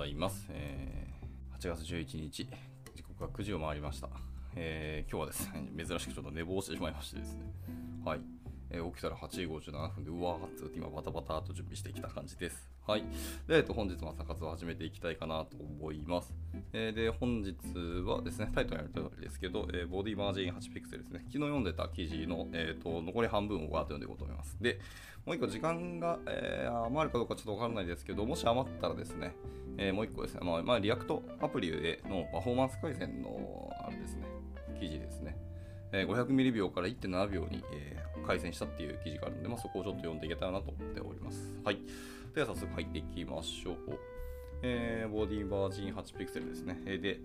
ざいます。えー、8月11日、時刻が9時を回りました。えー、今日はですね、珍しくちょっと寝坊してしまいましてですね、はい。えー、起きたら8時57分で、うわーっつって今バタバタと準備してきた感じです。はい。で、えっと、本日も朝活を始めていきたいかなと思います。えー、で、本日はですね、タイトルにある通りですけど、えー、ボディマージン8ピクセルですね。昨日読んでた記事の、えーと、残り半分をわーっと読んでいこうと思います。で、もう一個時間が、えー、余るかどうかちょっとわからないですけど、もし余ったらですね、えー、もう一個ですね、まあ、まあ、 React アプリでのパフォーマンス改善の、あれですね、記事ですね。え、500ミリ秒から1.7秒に、えー、改善したっていう記事があるので、まあ、そこをちょっと読んでいけたらなと思っております。はい。では早速入っていきましょう。えー、 body margin 8ピクセルですね。えー、で、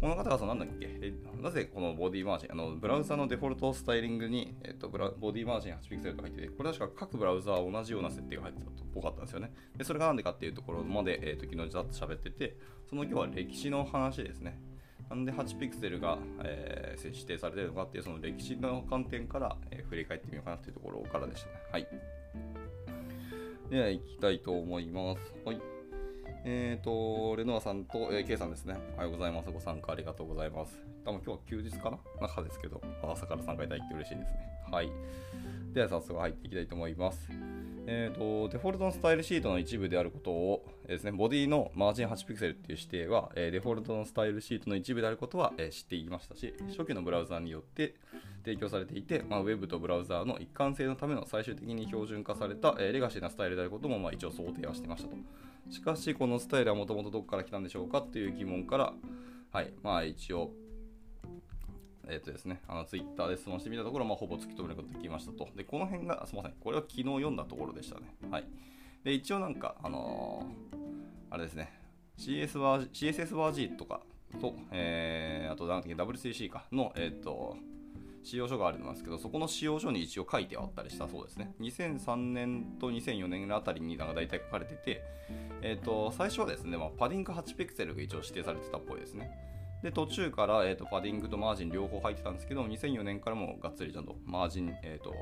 この方が何だっけ、えー、なぜこの body margin、あのブラウザのデフォルトスタイリングに、えーと、ブラ body margin 8ピクセルと入ってて、これ確か各ブラウザは同じような設定が入ってたっぽかったんですよね。でそれがなんでかっていうところまで、えーと、昨日ざっと喋ってて、その今日は歴史の話ですね。なんで8ピクセルが、えー、指定されてるのかっていうその歴史の観点から、えー、振り返ってみようかなっていうところからでしたね。はい。では、行きたいと思います。はい。えっ、ー、と、レノアさんと、えー、K さんですね。おはようございます。ご参加ありがとうございます。多分今日は休日かな？中ですけど、朝から参加いただいて嬉しいですね。はい。では早速入っていきたいと思います。えーと、デフォルトのスタイルシートの一部であることを、えー、ですね、ボディのマージン8ピクセルっていう指定は、え、デフォルトのスタイルシートの一部であることは、え、知っていましたし、初期のブラウザによって提供されていて、まあ、ウェブとブラウザーの一貫性のための最終的に標準化された、えレガシーなスタイルであることも、まあ、一応想定はしてましたと。しかし、このスタイルはもともとどこから来たんでしょうかという疑問から、はい、まあ一応、えっ、ー、とですね、あのツイッターで質問してみたところ、まあ、ほぼ突き止めることができましたと。で、この辺が、すみません、これは昨日読んだところでしたね。はい。で、一応なんか、あのー、あれですね、CS バー CSS バー G とかと、えー、あと、なんだっけ、WCC かの、えっ、ー、と、使用書があるんですけど、そこの使用書に一応書いてあったりしたそうですね。2003年と2004年あたりになんか大体書かれてて、えっ、ー、と、最初はですね、まあ、パディング8ピクセルが一応指定されてたっぽいですね。で、途中から、えーと、パディングとマージン両方入ってたんですけど、2004年からもがっつりちゃんとマージン、えっ、ー、と、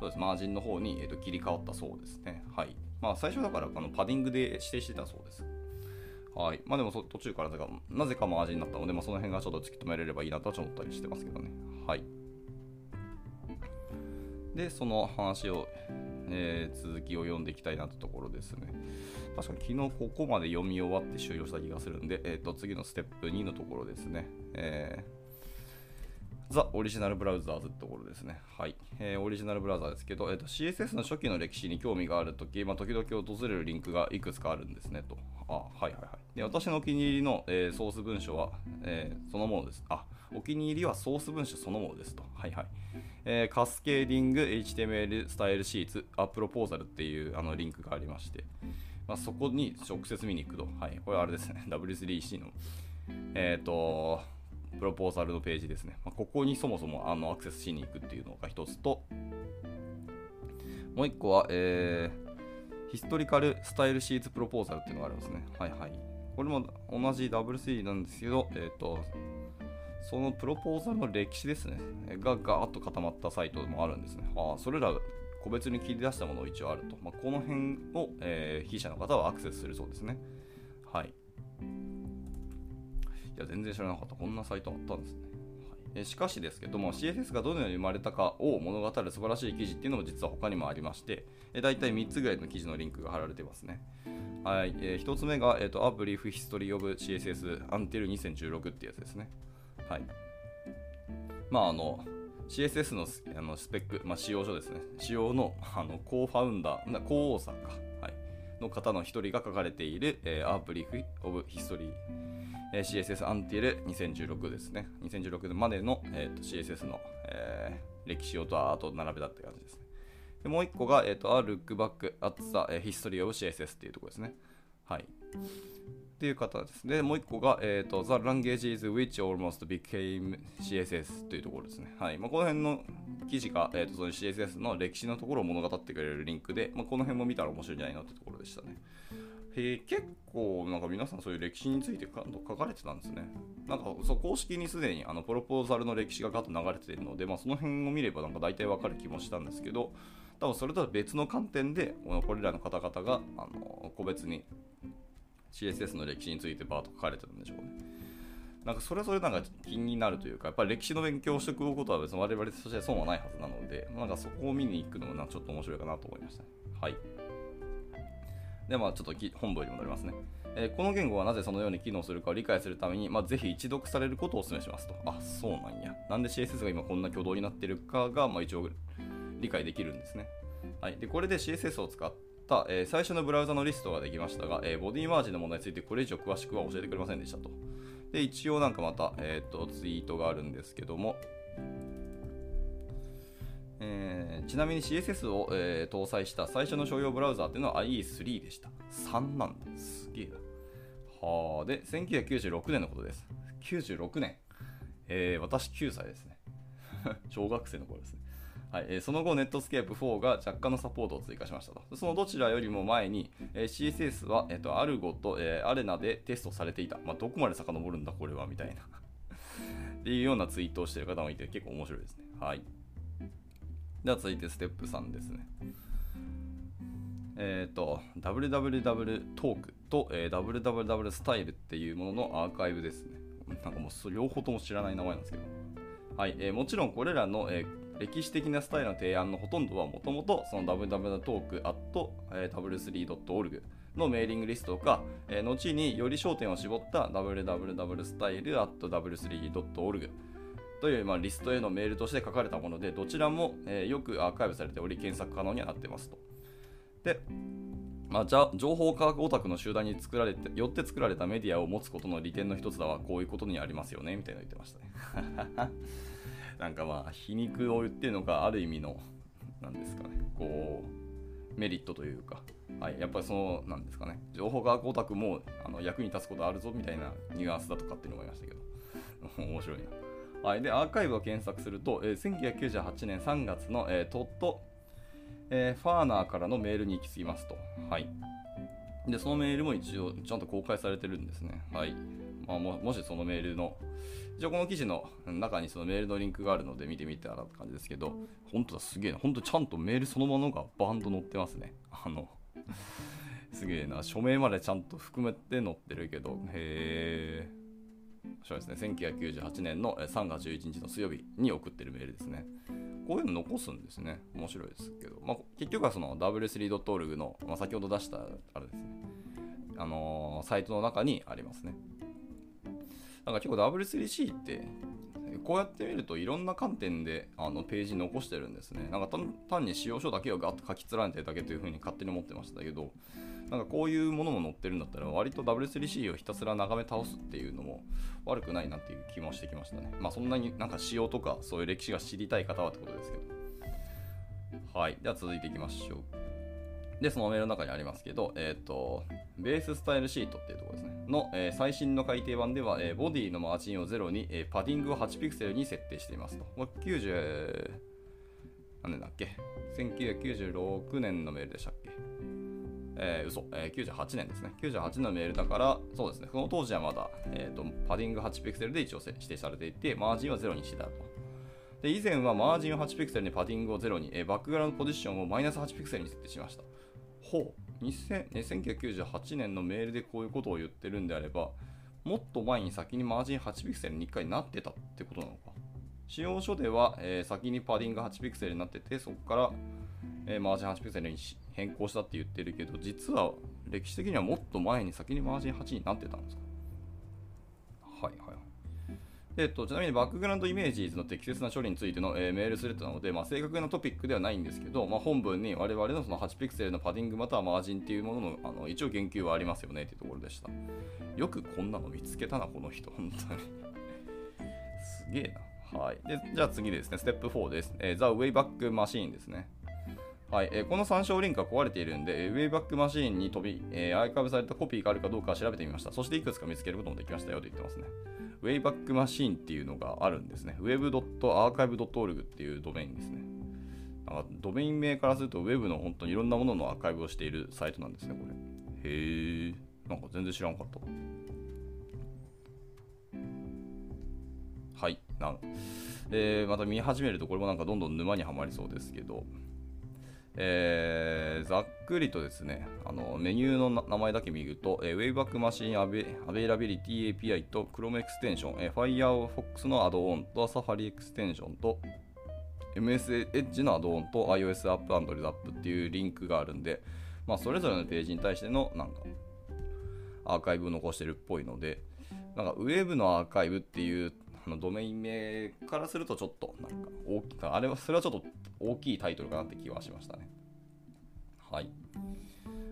そうです、マージンの方に、えーと、切り替わったそうですね。はい。まあ、最初だからあのパディングで指定してたそうです。はい。まあでも途中からなぜかなぜかマージンになったので、まあ、その辺がちょっと突き止めれればいいなとは思ったりしてますけどね。はい。で、その話を、えー、続きを読んでいきたいなというところですね。確かに昨日ここまで読み終わって終了した気がするんで、えー、と次のステップ2のところですね。えー、ザ・オリジナルブラウザーズってところですね。はい。えー、オリジナルブラウザーですけど、えーと、CSS の初期の歴史に興味があるとき、まあ、時々訪れるリンクがいくつかあるんですねと。あ、はいはいはい。で私のお気に入りの、えー、ソース文書は、えー、そのものです。あ、お気に入りはソース文書そのものですと。はいはい。えー、カスケーディング HTML スタイルシーツアプロポーザルっていうあのリンクがありまして、まあ、そこに直接見に行くと。はい。これあれですね。W3C の、えっ、ー、と、プロポーザルのページですね。まあ、ここにそもそもあのアクセスしに行くっていうのが一つと、もう一個は、えー、ヒストリカルスタイルシーツプロポーザルっていうのがあるんですね。はいはい。これも同じ W3 なんですけど、えっ、ー、と、そのプロポーザルの歴史ですね、がガーッと固まったサイトもあるんですね。あそれら個別に切り出したものを一応あると。まあ、この辺を、えー、筆者の方はアクセスするそうですね。はい。いや、全然知らなかった。こんなサイトあったんですね。はい、しかしですけども、CSS がどのように生まれたかを物語る素晴らしい記事っていうのも実は他にもありまして、え大体3つぐらいの記事のリンクが貼られてますね。はい。えー、1つ目が、えーと、A Brief History of CSS Until 2016ってやつですね。はい。まあ、あの、CSS のあのスペック、まあ、使用書ですね。使用の あのコーファウンダー、コーさんか、はい、の方の一人が書かれている、えー、A Brief of History、え CSS Until 2016ですね。2016までの、えーと、CSS の、えー、歴史をとあと並べたって感じですね。でもう一個が、えーと、A Look Back at the History of CSS っていうところですね。はい。っていう方ですね。もう一個が、えーと、The Languages Which Almost Became CSS というところですね。はいまあ、この辺の記事が、えーと、その CSS の歴史のところを物語ってくれるリンクで、まあ、この辺も見たら面白いんじゃないのってところでしたね。え、結構なんか皆さんそういう歴史について書かれてたんですね。なんかそう公式にすでにあのプロポーザルの歴史がガッと流れてるので、まあ、その辺を見ればなんか大体わかる気もしたんですけど、多分それとは別の観点でこれらの方々があの個別に CSS の歴史についてバーッと書かれてるんでしょうね。なんかそれぞれなんか気になるというか、やっぱり歴史の勉強をしておくことは別に我々として損はないはずなので、なんかそこを見に行くのもなちょっと面白いかなと思いました、はい。で、まあちょっと本文に戻りますね。えー、この言語はなぜそのように機能するかを理解するために、まあ、ぜひ一読されることをお勧めしますと。あ、そうなんや。なんで CSS が今こんな挙動になってるかが、まあ、一応理解できるんですね。はい、でこれで CSS を使った、え、最初のブラウザのリストができましたが、え、ボディマージンの問題についてこれ以上詳しくは教えてくれませんでしたと。で、一応なんかまた、えーと、ツイートがあるんですけども、ちなみに CSS を、えー、搭載した最初の商用ブラウザーっていうのは IE3 でした。3なんだ。すげえな。はあ、で、1996年のことです。96年。えー、私9歳ですね。小学生の頃ですね。はいえー、その後、ネットスケープ4が若干のサポートを追加しましたと。そのどちらよりも前に、えー、CSS は、えーと、アルゴと、えー、アレナでテストされていた。まあ、どこまで遡るんだ、これは、みたいな っていうようなツイートをしている方もいて、結構面白いですね。はい。では続いてステップ3ですね。えっ、ー、と、www トークと、えー、www スタイルっていうもののアーカイブですね。なんかもう両方とも知らない名前なんですけど。はい、えー、もちろんこれらの、えー歴史的なスタイルの提案のほとんどはもともとその www.talk.w3.org のメーリングリストか、えー、後により焦点を絞った www.style.w3.org という、まあ、リストへのメールとして書かれたもので、どちらも、えー、よくアーカイブされており、検索可能にはなってますと。で、まあ、じゃ情報科学オタクの集団に作られてよって作られたメディアを持つことの利点の一つだはこういうことにありますよね。みたいなの言ってましたね。なんかまあ皮肉を言ってるのがある意味のなんですかね。こうメリットというか、はい、やっぱりそのなんですかね。情報科学オタクもあの役に立つことあるぞみたいなニュアンスだとかっていうのもありましたけど。面白いな。はい、でアーカイブを検索すると、えー、1998年3月の、えー、トット、えー、ファーナーからのメールに行き着きますと。はい。で、そのメールも一応ちゃんと公開されてるんですね。はい。まあ、ももしそのメールの一応この記事の中にそのメールのリンクがあるので見てみたらって感じですけど、本当だ、すげえな。本当ちゃんとメールそのものがバンド載ってますね。あの、すげえな。署名までちゃんと含めて載ってるけど、へえ。そうですね、1998年の3月11日の水曜日に送ってるメールですね。こういうの残すんですね。面白いですけど、まあ、結局はその w3.org の、まあ、先ほど出したあれですね、あのー、サイトの中にありますね。なんか結構 W3C ってこうやって見るといろんな観点であのページ残してるんですね。なんか単に使用書だけをガッと書き連ねてるだけというふうに勝手に思ってましたけど、なんかこういうものも載ってるんだったら割と W3C をひたすら眺め倒すっていうのも悪くないなっていう気もしてきましたね。まあそんなになんか仕様とかそういう歴史が知りたい方はってことですけど。はい。では続いていきましょう。で、そのメールの中にありますけど、えっ、ー、と、ベーススタイルシートっていうところですね。の、えー、最新の改訂版では、えー、ボディのマージンを0に、え、パディングを8ピクセルに設定していますと。これ90、何年だっけ ?1996 年のメールでしたっけ？えー、嘘、えー、98年ですね。98年のメールだから、そうですね。その当時はまだ、えーと、パディング8ピクセルで一応指定されていて、マージンは0にしてたと。で、以前はマージンを8ピクセルにパディングを0に、え、バックグラウンドポジションをマイナス8ピクセルに設定しました。ほう。1998年のメールでこういうことを言ってるんであればもっと前に先にマージン8ピクセルに1回なってたってことなのか。使用書では、えー、先にパディング8ピクセルになっててそこから、えー、マージン8ピクセルに変更したって言ってるけど実は歴史的にはもっと前に先にマージン8になってたんですか？えっと、ちなみにバックグラウンドイメージーズの適切な処理についての、えー、メールスレッドなので、まあ、正確なトピックではないんですけど、まあ、本文に我々のその8ピクセルのパディングまたはマージンっていうもののあの一応言及はありますよねというところでした。よくこんなの見つけたな、この人、本当にすげえな。はい。で、じゃあ次ですね、ステップ4です。えー、The Wayback Machine ですね。はいえー、この参照リンクが壊れているんで、ウェイバックマシーンに飛び、えー、アーカイブされたコピーがあるかどうか調べてみました。そしていくつか見つけることもできましたよと言ってますね。ウェイバックマシーンっていうのがあるんですね。web.archive.org っていうドメインですね。なんかドメイン名からすると Web の本当にいろんなもののアーカイブをしているサイトなんですね、これ。へえ、なんか全然知らんかった。はい。なんえー、また見始めるとこれもなんかどんどん沼にはまりそうですけど、えー、ざっくりとですね、あのメニューの名前だけ見ると、えー、Wayback Machine Availability API と Chrome エクステンション、えー、Firefox のアドオンと Safari エクステンションと MS Edge のアドオンと iOS アップ Android アップっていうリンクがあるんで、まあ、それぞれのページに対してのなんかアーカイブを残してるっぽいので、なんかウェブのアーカイブっていうのドメイン名からするとちょっとなんか大きかあれはそれはちょっと大きいタイトルかなって気はしましたね。はい。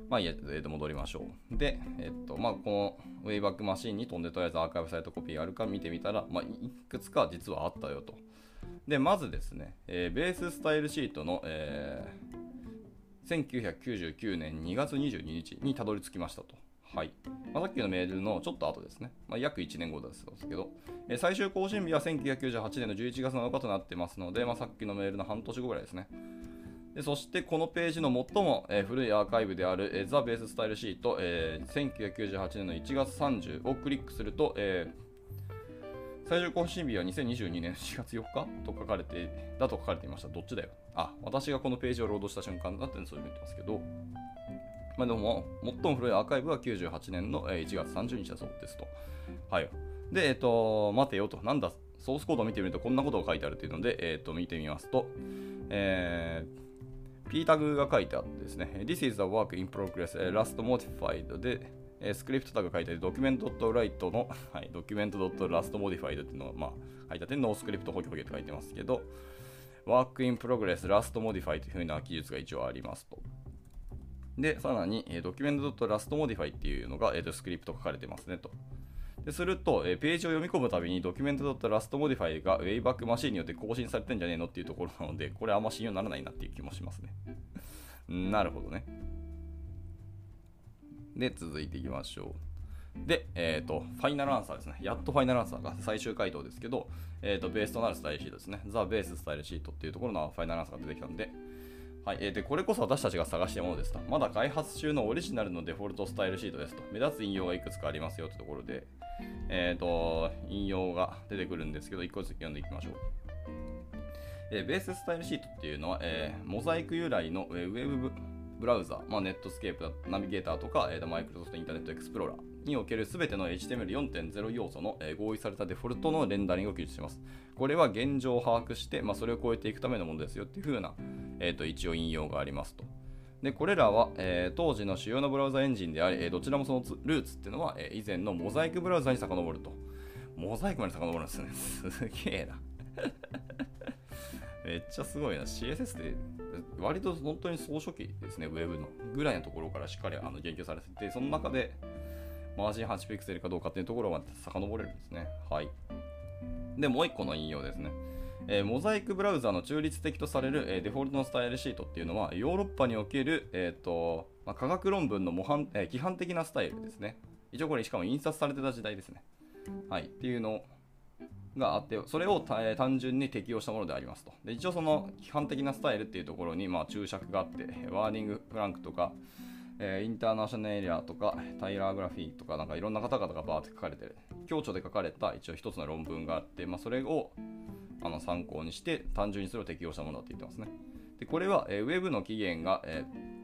まあいいや、えー、と戻りましょう。で、えっ、と、まあこのウェイバックマシンに飛んでとりあえずアーカイブサイトコピーがあるか見てみたら、まあいくつか実はあったよと。で、まずですね、えー、ベーススタイルシートの、えー、1999年2月22日にたどり着きましたと。はい。まあ、さっきのメールのちょっと後ですね。まあ、約1年後ですけど、えー、最終更新日は1998年の11月7日となってますので、まあ、さっきのメールの半年後ぐらいですね。でそしてこのページの最も、えー、古いアーカイブである、えー、ザ・ベーススタイルシート、えー、1998年の1月30をクリックすると、えー、最終更新日は2022年4月4日と書かれて、だと書かれていました。どっちだよ。あ、私がこのページをロードした瞬間だってそういうふうに言ってますけど、まあ、でも、最も古いアーカイブは98年の1月30日だそうですと。はい。で、えっ、と、待てよと、なんだ、ソースコードを見てみるとこんなことが書いてあるというので、えっ、と、見てみますと、えー、P タグが書いてあってですね、This is a work in progress, last modified で、えー、スクリプトタグ書いてある。ドキュメント .write の、はい、ドキュメント .lastmodified っていうのが、まあ、書いてあって、ノースクリプトホキホキと書いてますけど、work in progress, last modify というふうな記述が一応ありますと。で、さらに、えー、ドキュメント .lastmodify っていうのが、えー、とスクリプト書かれてますねと。ですると、えー、ページを読み込むたびにドキュメント .lastmodify が Wayback マシンによって更新されてんじゃねえのっていうところなので、これあんま信用ならないなっていう気もしますね。なるほどね。で、続いていきましょう。で、えっ、ー、と、ファイナルアンサーですね。やっとファイナルアンサーが最終回答ですけど、えっ、ー、と、ベースとなるスタイルシートですね。ザ・ベーススタイルシートっていうところのファイナルアンサーが出てきたんで、はい、えー、でこれこそ私たちが探したものですと。まだ開発中のオリジナルのデフォルトスタイルシートですと。目立つ引用がいくつかありますよというところで、えーと、引用が出てくるんですけど、1個ずつ読んでいきましょう。えー、ベーススタイルシートっていうのは、えー、モザイク由来のウェブブラウザ、まあ、ネットスケープナビゲーターとか、えー、マイクロソフトインターネットエクスプローラーにおける全ての HTML4.0 要素の、え、合意されたデフォルトのレンダリングを記述します。これは現状を把握して、まあ、それを超えていくためのものですよっていう風な、えーと、一応引用がありますと。でこれらは、えー、当時の主要なブラウザエンジンであり、えー、どちらもそのルーツっていうのは、えー、以前のモザイクブラウザに遡ると。モザイクまで遡るんですね。すげえな。めっちゃすごいな。CSS で、割と本当に総書記ですね、ウェブのぐらいのところからしっかりあの言及されてて、その中でマージン8ピクセルかどうかっていうところまで遡れるんですね。はい。で、もう一個の引用ですね。えー、モザイクブラウザの中立的とされる、えー、デフォルトのスタイルシートっていうのは、ヨーロッパにおける、えーとまあ、科学論文の模範、えー、規範的なスタイルですね。一応これしかも印刷されてた時代ですね。はい。っていうのがあって、それをえ単純に適用したものでありますと。で一応その規範的なスタイルっていうところに、まあ、注釈があって、ワーニングフランクとか、えー、インターナショナルエリアとか、タイラーグラフィーとか、なんかいろんな方々がバーって書かれてる、強調で書かれた一応一つの論文があって、まあ、それをあの参考にして、単純にそれを適用したものだと言ってますね。でこれは、えー、ウェブの起源が、えー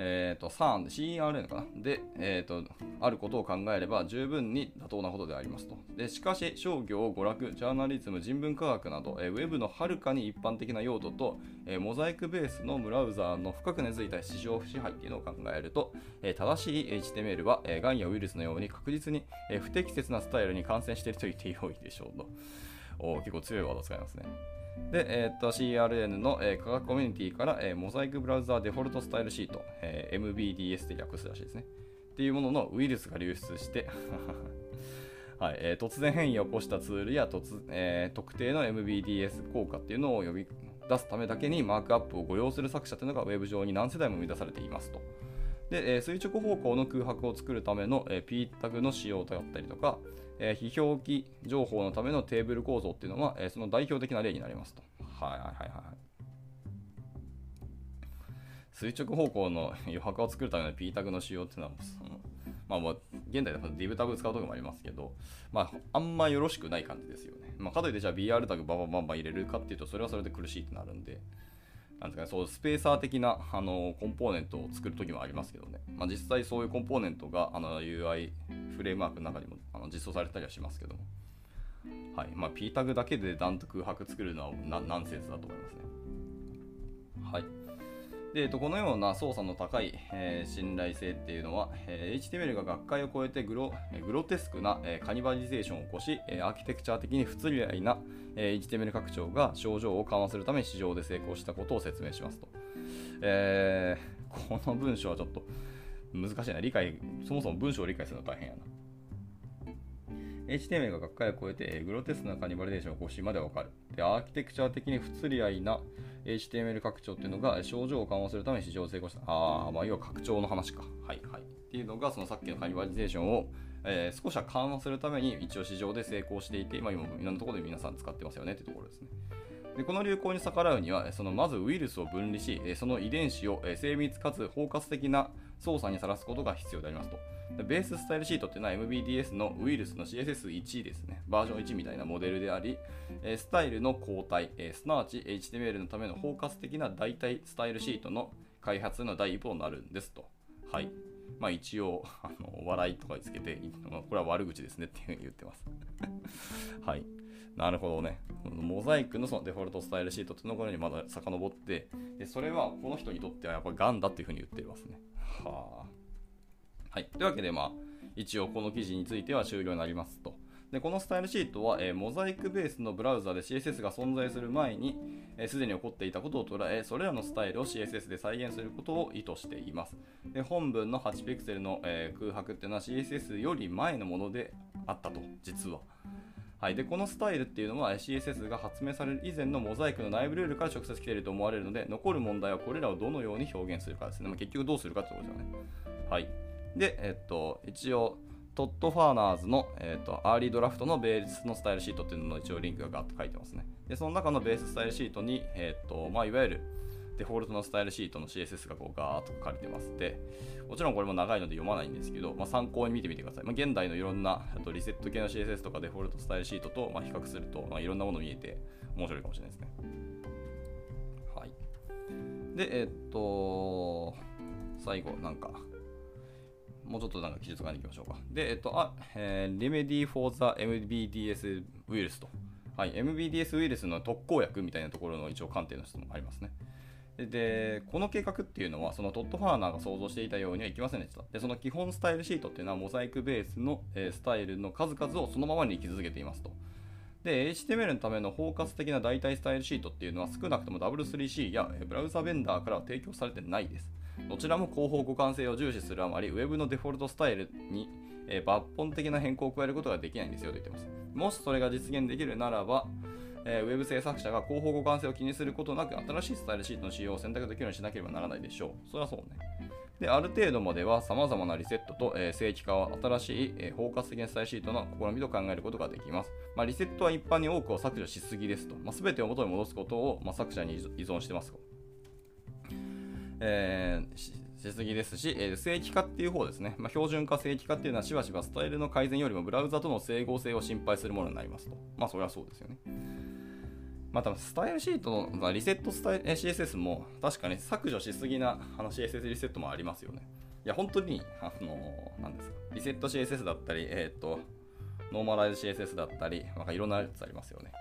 えーと、CERN、CERN かな？で、えーと、あることを考えれば十分に妥当なことでありますと。でしかし、商業、娯楽、ジャーナリズム、人文科学など、えー、ウェブのはるかに一般的な用途と、えー、モザイクベースのブラウザーの深く根付いた市場支配っていうのを考えると、えー、正しい HTML は、えー、ガンやウイルスのように確実に、えー、不適切なスタイルに感染していると言ってよいでしょうと。お結構強いワードを使いますね。で、えー、と CRN の、えー、科学コミュニティから、えー、モザイクブラウザーデフォルトスタイルシート、えー、MBDS で略すらしいですね。っていうもののウイルスが流出して はいえー、突然変異を起こしたツールや突、えー、特定の MBDS 効果っていうのを呼び出すためだけにマークアップを誤用する作者というのがウェブ上に何世代も生み出されていますと。で、え、垂直方向の空白を作るための、えー、P タグの使用だったりとか、えー、非表記情報のためのテーブル構造っていうのは、えー、その代表的な例になりますと。はいはいはいはい。垂直方向の余白を作るための P タグの使用っていうのは、そのまあもう、現代だと div タグ使うとこもありますけど、まあ、あんまよろしくない感じですよね。まあ、かといってじゃあ BR タグバンバンバンバン入れるかっていうと、それはそれで苦しいってなるんで、なんですかね、そうスペーサー的なあのコンポーネントを作るときもありますけどね、まあ、実際そういうコンポーネントがあの UI フレームワークの中にもあの実装されたりはしますけども、はい。まあ、P タグだけで断と空白作るのはナンセンスだと思いますね。はい。で、と、このような操作の高い、えー、信頼性っていうのは、えー、HTML が学会を超えてグログロテスクな、えー、カニバリゼーションを起こし、えアーキテクチャ的に不釣り合いな、え HTML 拡張が症状を緩和するため市場で成功したことを説明しますと。えこの文章はちょっと難しいな。理解、そもそも文章を理解するのは大変やな。HTML が学会を超えてグロテスクなカニバリゼーションを起こしまでわかる。で、アーキテクチャ的に不釣り合いな HTML 拡張っていうのが症状を緩和するために市場成功した。ああ、まあ、要は拡張の話か。はいはい。っていうのが、そのさっきのカニバリゼーションを、えー、少しは緩和するために一応市場で成功していて、まあ、今もいろんなところで皆さん使ってますよねっていうところですね。でこの流行に逆らうにはそのまずウイルスを分離しその遺伝子を精密かつ包括的な操作にさらすことが必要でありますとベーススタイルシートっていうのは MBDS のウイルスの CSS1 ですねバージョン1みたいなモデルでありスタイルの交代すなわち HTML のための包括的な代替スタイルシートの開発の第一歩になるんですとはいまあ一応、あの笑いとかにつけて、これは悪口ですねっていうふうに言ってます。はい。なるほどね。モザイクのそのデフォルトスタイルシートっていうのこにまだ遡って、でそれはこの人にとってはやっぱガンだっていうふうに言ってますね。はあ。はい。というわけで、まあ、一応この記事については終了になりますと。でこのスタイルシートは、えー、モザイクベースのブラウザで CSS が存在する前にすで、ー、に起こっていたことを捉えそれらのスタイルを CSS で再現することを意図しています。で本文の8ピクセルの、えー、空白っていうのは CSS より前のものであったと実は。はい、でこのスタイルっていうのは CSS が発明される以前のモザイクの内部ルールから直接来ていると思われるので残る問題はこれらをどのように表現するかですね、まあ、結局どうするかってことですよね。はい。で、えっと、一応 Todd Fahrner ズの、えーと、 early draft のベースのスタイルシートっていうのの一応リンクがガッと書いてますね。で、その中のベーススタイルシートに、えーとまあ、いわゆるデフォルトのスタイルシートの CSS がこうガーッと書かれてますで、もちろんこれも長いので読まないんですけど、まあ、参考に見てみてください。まあ、現代のいろんなあとリセット系の CSS とかデフォルトスタイルシートと、まあ、比較すると、まあ、いろんなもの見えて面白いかもしれないですね。はい。で、えっ、と、最後、なんか、もうちょっとなんか記述がいきましょうか。で、えっと、あ、えー、Remedy for the MBDS ウイルスと。はい、MBDS ウイルスの特効薬みたいなところの一応観点の質問ありますね。でこの計画っていうのはそのトッド・ファーナーが想像していたようにはいきませんでしたでその基本スタイルシートっていうのはモザイクベースの、えー、スタイルの数々をそのままに生き続けていますとで HTML のための包括的な代替スタイルシートっていうのは少なくとも W3C やブラウザベンダーからは提供されてないですどちらも広報互換性を重視するあまり Web のデフォルトスタイルに、え、抜本的な変更を加えることができないんですよと言ってますもしそれが実現できるならばえー、ウェブ制作者が広報互換性を気にすることなく新しいスタイルシートの使用を選択できるようにしなければならないでしょう。それはそうね。で、ある程度までは様々なリセットと、えー、正規化は新しい、えー、包括的なスタイルシートの試みと考えることができます。まあ、リセットは一般に多くを削除しすぎですと。まあ、全てを元に戻すことを、まあ、作者に依存してますとえー、しすぎですし、えー、正規化っていう方ですね。まあ、標準化、正規化っていうのはしばしばスタイルの改善よりもブラウザとの整合性を心配するものになりますと。まあそれはそうですよね。またスタイルシートのリセットスタイル CSS も確かに削除しすぎなあの CSS リセットもありますよね。いや、本当に、あの、なんですか、リセット CSS だったり、えっ、と、ノーマライズ CSS だったり、なんかいろんなやつありますよね。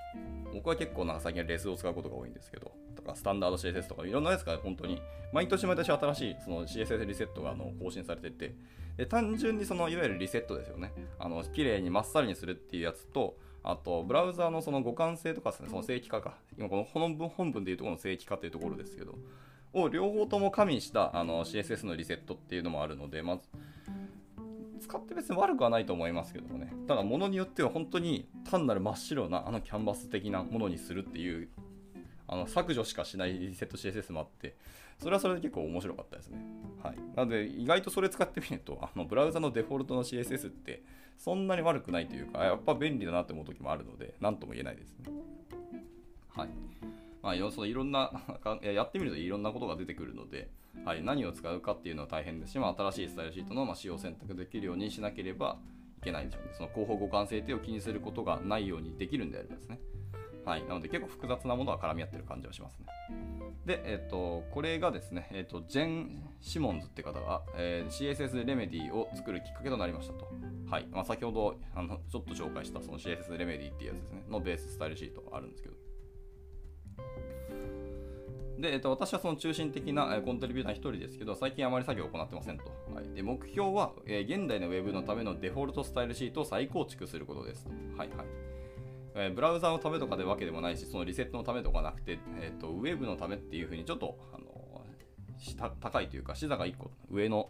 僕は結構なんか最近レスを使うことが多いんですけど、とかスタンダード CSS とかいろんなやつが本当に毎年毎年新しいその CSS リセットがあの更新されてて、で単純にそのいわゆるリセットですよね。あの綺麗にまっさりにするっていうやつと、あと、ブラウザのその互換性とかですね、その正規化か。今この本文本文でいうところの正規化というところですけど、を両方とも加味したあの CSS のリセットっていうのもあるので、まず、使って別に悪くはないと思いますけどもね。ただ、ものによっては本当に単なる真っ白なあのキャンバス的なものにするっていう、あの削除しかしないリセット CSS もあって、それはそれで結構面白かったですね。はい。なので、意外とそれ使ってみると、あのブラウザのデフォルトの CSS ってそんなに悪くないというか、やっぱ便利だなって思う時もあるので、なんとも言えないですね。はい。まあ、そのいろんな、やってみるといろんなことが出てくるので、はい、何を使うかっていうのは大変ですし、まあ、新しいスタイルシートのま使用選択できるようにしなければいけないでしょうね。その広報互換性っていうを気にすることがないようにできるんであればですね。はい。なので結構複雑なものは絡み合ってる感じはしますね。で、えっ、と、これがですね、えっ、と、ジェン・シモンズって方が、えー CSS レメディを作るきっかけとなりましたと。はい。まあ、先ほどあのちょっと紹介したその CSS レメディっていうやつですね、のベーススタイルシートがあるんですけど。で、えっと、私はその中心的なコントリビューター一人ですけど、最近あまり作業を行ってませんと。はい、で目標は、えー現代のウェブのためのデフォルトスタイルシートを再構築することですと。はいはいえーブラウザのためとかでわけでもないし、そのリセットのためとかなくて、えーとウェブのためっていうふうにちょっと、あのした高いというか、視座が1個上の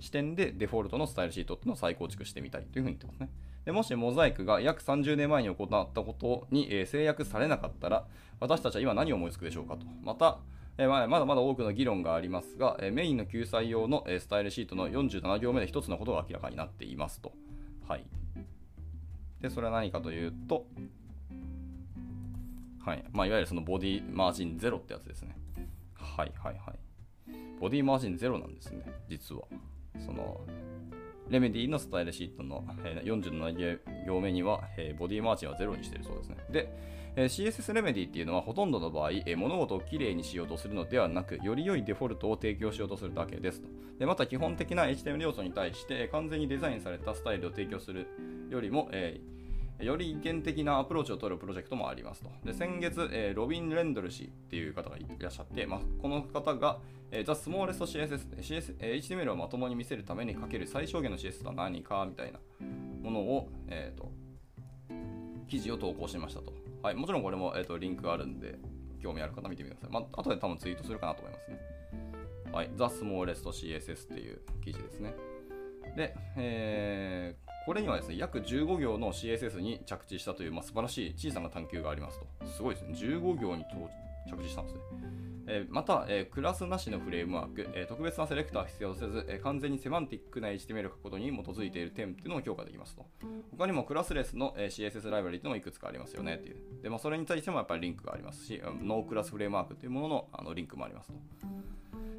視点でデフォルトのスタイルシートっていうのを再構築してみたいというふうに言ってますね。でもしモザイクが約30年前に行ったことに、えー制約されなかったら、私たちは今何を思いつくでしょうかと。また、えーままだまだ多くの議論がありますが、えーメインの救済用の、えスタイルシートの47行目で一つのことが明らかになっていますと。はい。で、それは何かというと、はい。まあ、いわゆるそのボディマージンゼロってやつですね。はいはいはい。ボディマージンゼロなんですね、実は。その、レメディのスタイルシートの、え47行目には、ボディマージンはゼロにしているそうですね。で、CSS レメディっていうのはほとんどの場合、物事をきれいにしようとするのではなく、より良いデフォルトを提供しようとするだけですと。でまた基本的な HTML 要素に対して、完全にデザインされたスタイルを提供するよりも、えーより原的なアプローチを取るプロジェクトもありますと。で先月、えーロビン・レンドル氏っていう方がいらっしゃって、まあ、この方が、えー、The Smallest CSS、CS えー HTML をまともに見せるためにかける最小限の CSS とは何かみたいなものを、えーと記事を投稿しましたと。はい、もちろんこれも、えー、とリンクあるんで、興味ある方見てみてください。まあ後で多分ツイートするかなと思いますね。はい、The Smallest CSS っていう記事ですね。で、えーこれにはですね、約15行の CSS に着地したという、まあ、素晴らしい小さな探求がありますと。すごいですね。15行に着地したんですね。えまた、えクラスなしのフレームワーク、え特別なセレクターは必要とせず、え完全にセマンティックな HTML を書くことに基づいている点っていうのを評価できますと。他にも classless の、え CSS ライブラリっていうのもいくつかありますよねっていう。で、まあ、それに対してもやっぱりリンクがありますし、 no class framework っていうもののあのリンクもありますと。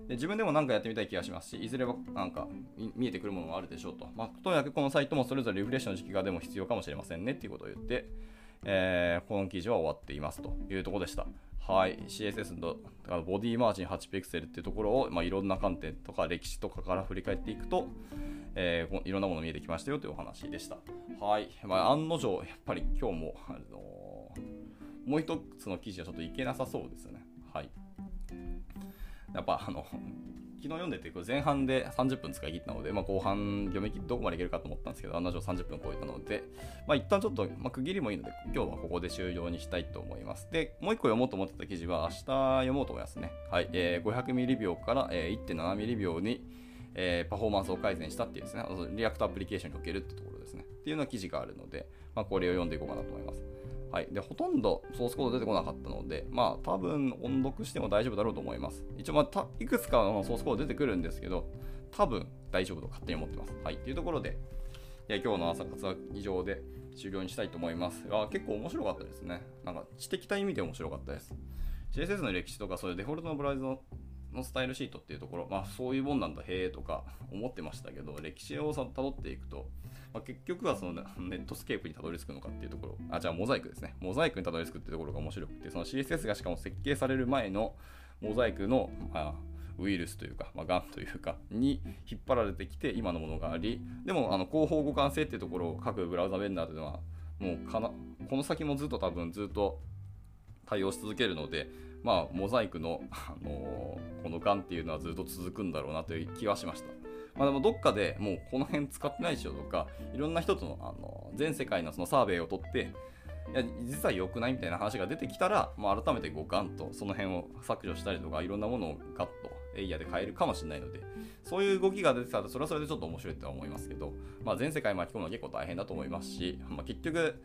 で自分でも何かやってみたい気がしますし、いずれはなんか見えてくるものがあるでしょうと。まあ、とにかくこのサイトもそれぞれリフレッシュの時期がでも必要かもしれませんねっていうことを言って、えーこの記事は終わっていますというところでした。はい、CSS のボディマージン8ピクセルっていうところを、まあ、いろんな観点とか歴史とかから振り返っていくと、えーいろんなもの見えてきましたよというお話でした。はい、まあ、案の定、やっぱり今日も、あのーもう一つの記事はちょっといけなさそうですね。はい。やっぱあの、昨日読んでて、前半で30分使い切ったので、まあ、後半読み切ってどこまでいけるかと思ったんですけど、案の定30分超えたので、まあ、一旦ちょっと、まあ、区切りもいいので、今日はここで終了にしたいと思います。で、もう一個読もうと思ってた記事は、明日読もうと思いますね。はい。えー、500ミリ秒から、えー1.7ミリ秒に、えーパフォーマンスを改善したっていうですね、 React アプリケーションにおけるってところですね。っていうような記事があるので、まあ、これを読んでいこうかなと思います。はい、でほとんどソースコード出てこなかったので、まあ多分音読しても大丈夫だろうと思います。一応、まあ、たいくつかのソースコード出てくるんですけど、多分大丈夫と勝手に思ってます。はい、というところで、いや今日の朝活は以上で終了にしたいと思います。あ結構面白かったですね。なんか知的な意味で面白かったです。CSS の歴史とか、そういうデフォルトのブラウザののスタイルシートっていうところ、まあそういうもんなんだ、へえとか思ってましたけど、歴史をさ辿っていくと、まあ、結局はその Netscape にたどり着くのかっていうところ、あ、じゃあモザイクですね。モザイクにたどり着くっていうところが面白くて、その CSS がしかも設計される前のモザイクの、まあ、ウイルスというか、まあ、ガンというか、に引っ張られてきて今のものがあり、でもあの後方互換性っていうところを各ブラウザベンダーというのは、もうかなこの先もずっと多分ずっと対応し続けるので、まあ、モザイクの、あのーこのガンっていうのはずっと続くんだろうなという気はしました。まあ、でもどっかでもうこの辺使ってないでしょとか、いろんな人との、あの全世界のそのサーベイを取って、いや実は良くないみたいな話が出てきたら、まあ、改めてこうガンとその辺を削除したりとか、いろんなものをガッとエイヤで変えるかもしれないので、そういう動きが出てたら、それはそれでちょっと面白いとは思いますけど、まあ、全世界巻き込むのは結構大変だと思いますし、まあ、結局、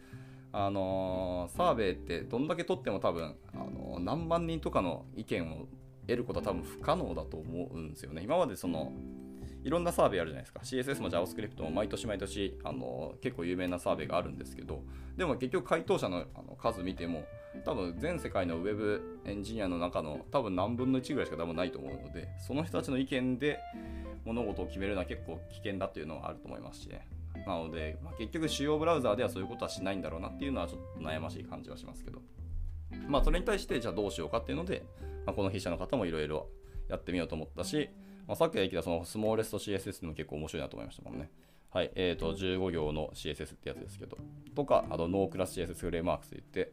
あのーサーベイってどんだけ取っても多分、あのー何万人とかの意見を得ることは多分不可能だと思うんですよね。今までそのいろんなサーベイあるじゃないですか。CSS も JavaScript も毎年毎年あの結構有名なサーベイがあるんですけど、でも結局回答者のあの数見ても、多分全世界のウェブエンジニアの中の多分何分の1ぐらいしか多分ないと思うので、その人たちの意見で物事を決めるのは結構危険だっていうのはあると思いますしね。なので、まあ、結局主要ブラウザーではそういうことはしないんだろうなっていうのはちょっと悩ましい感じはしますけど。まあ、それに対して、じゃあどうしようかっていうので、まあ、この筆者の方もいろいろやってみようと思ったし、まあ、さっき言ったそのスモーレスト CSS も結構面白いなと思いましたもんね。はい、えっ、ー、と、15行の CSS ってやつですけど、とか、あと、ノークラス CSS フレームワークといって、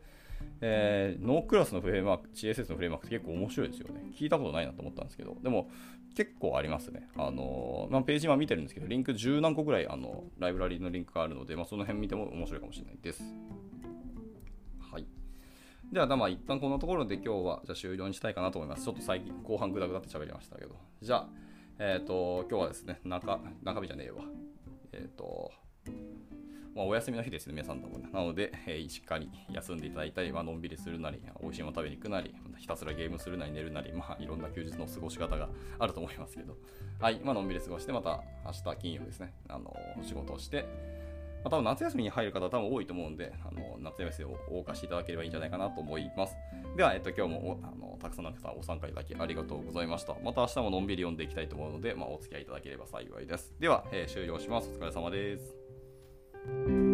えー、ノークラスのフレームワーク、CSS のフレームワークって結構面白いですよね。聞いたことないなと思ったんですけど、でも結構ありますね。あのまあ、ページ今見てるんですけど、リンク10何個ぐらいあのライブラリのリンクがあるので、まあ、その辺見ても面白いかもしれないです。はい。では、まあ、一旦こんなところで今日はじゃ終了にしたいかなと思います。ちょっと最近後半グダグダって喋りましたけど。じゃあ、えっ、ー、と、今日はですね、中、中日じゃねえわ。えっ、ー、と、まあ、お休みの日ですね、皆さんとも、ね。なので、えー、しっかり休んでいただいたり、まあのんびりするなり、美味しいもの食べに行くなり、ひたすらゲームするなり寝るなり、まあ、いろんな休日の過ごし方があると思いますけど、はい、まあのんびり過ごして、また明日金曜日ですね、あの仕事をして、あ、多分夏休みに入る方多分多いと思うんで、あの夏休みを謳歌していただければいいんじゃないかなと思います。では、えっと、今日もあのたくさんの方お参加いただきありがとうございました。また明日ものんびり読んでいきたいと思うので、まあ、お付き合いいただければ幸いです。では、えー、終了します。お疲れ様です。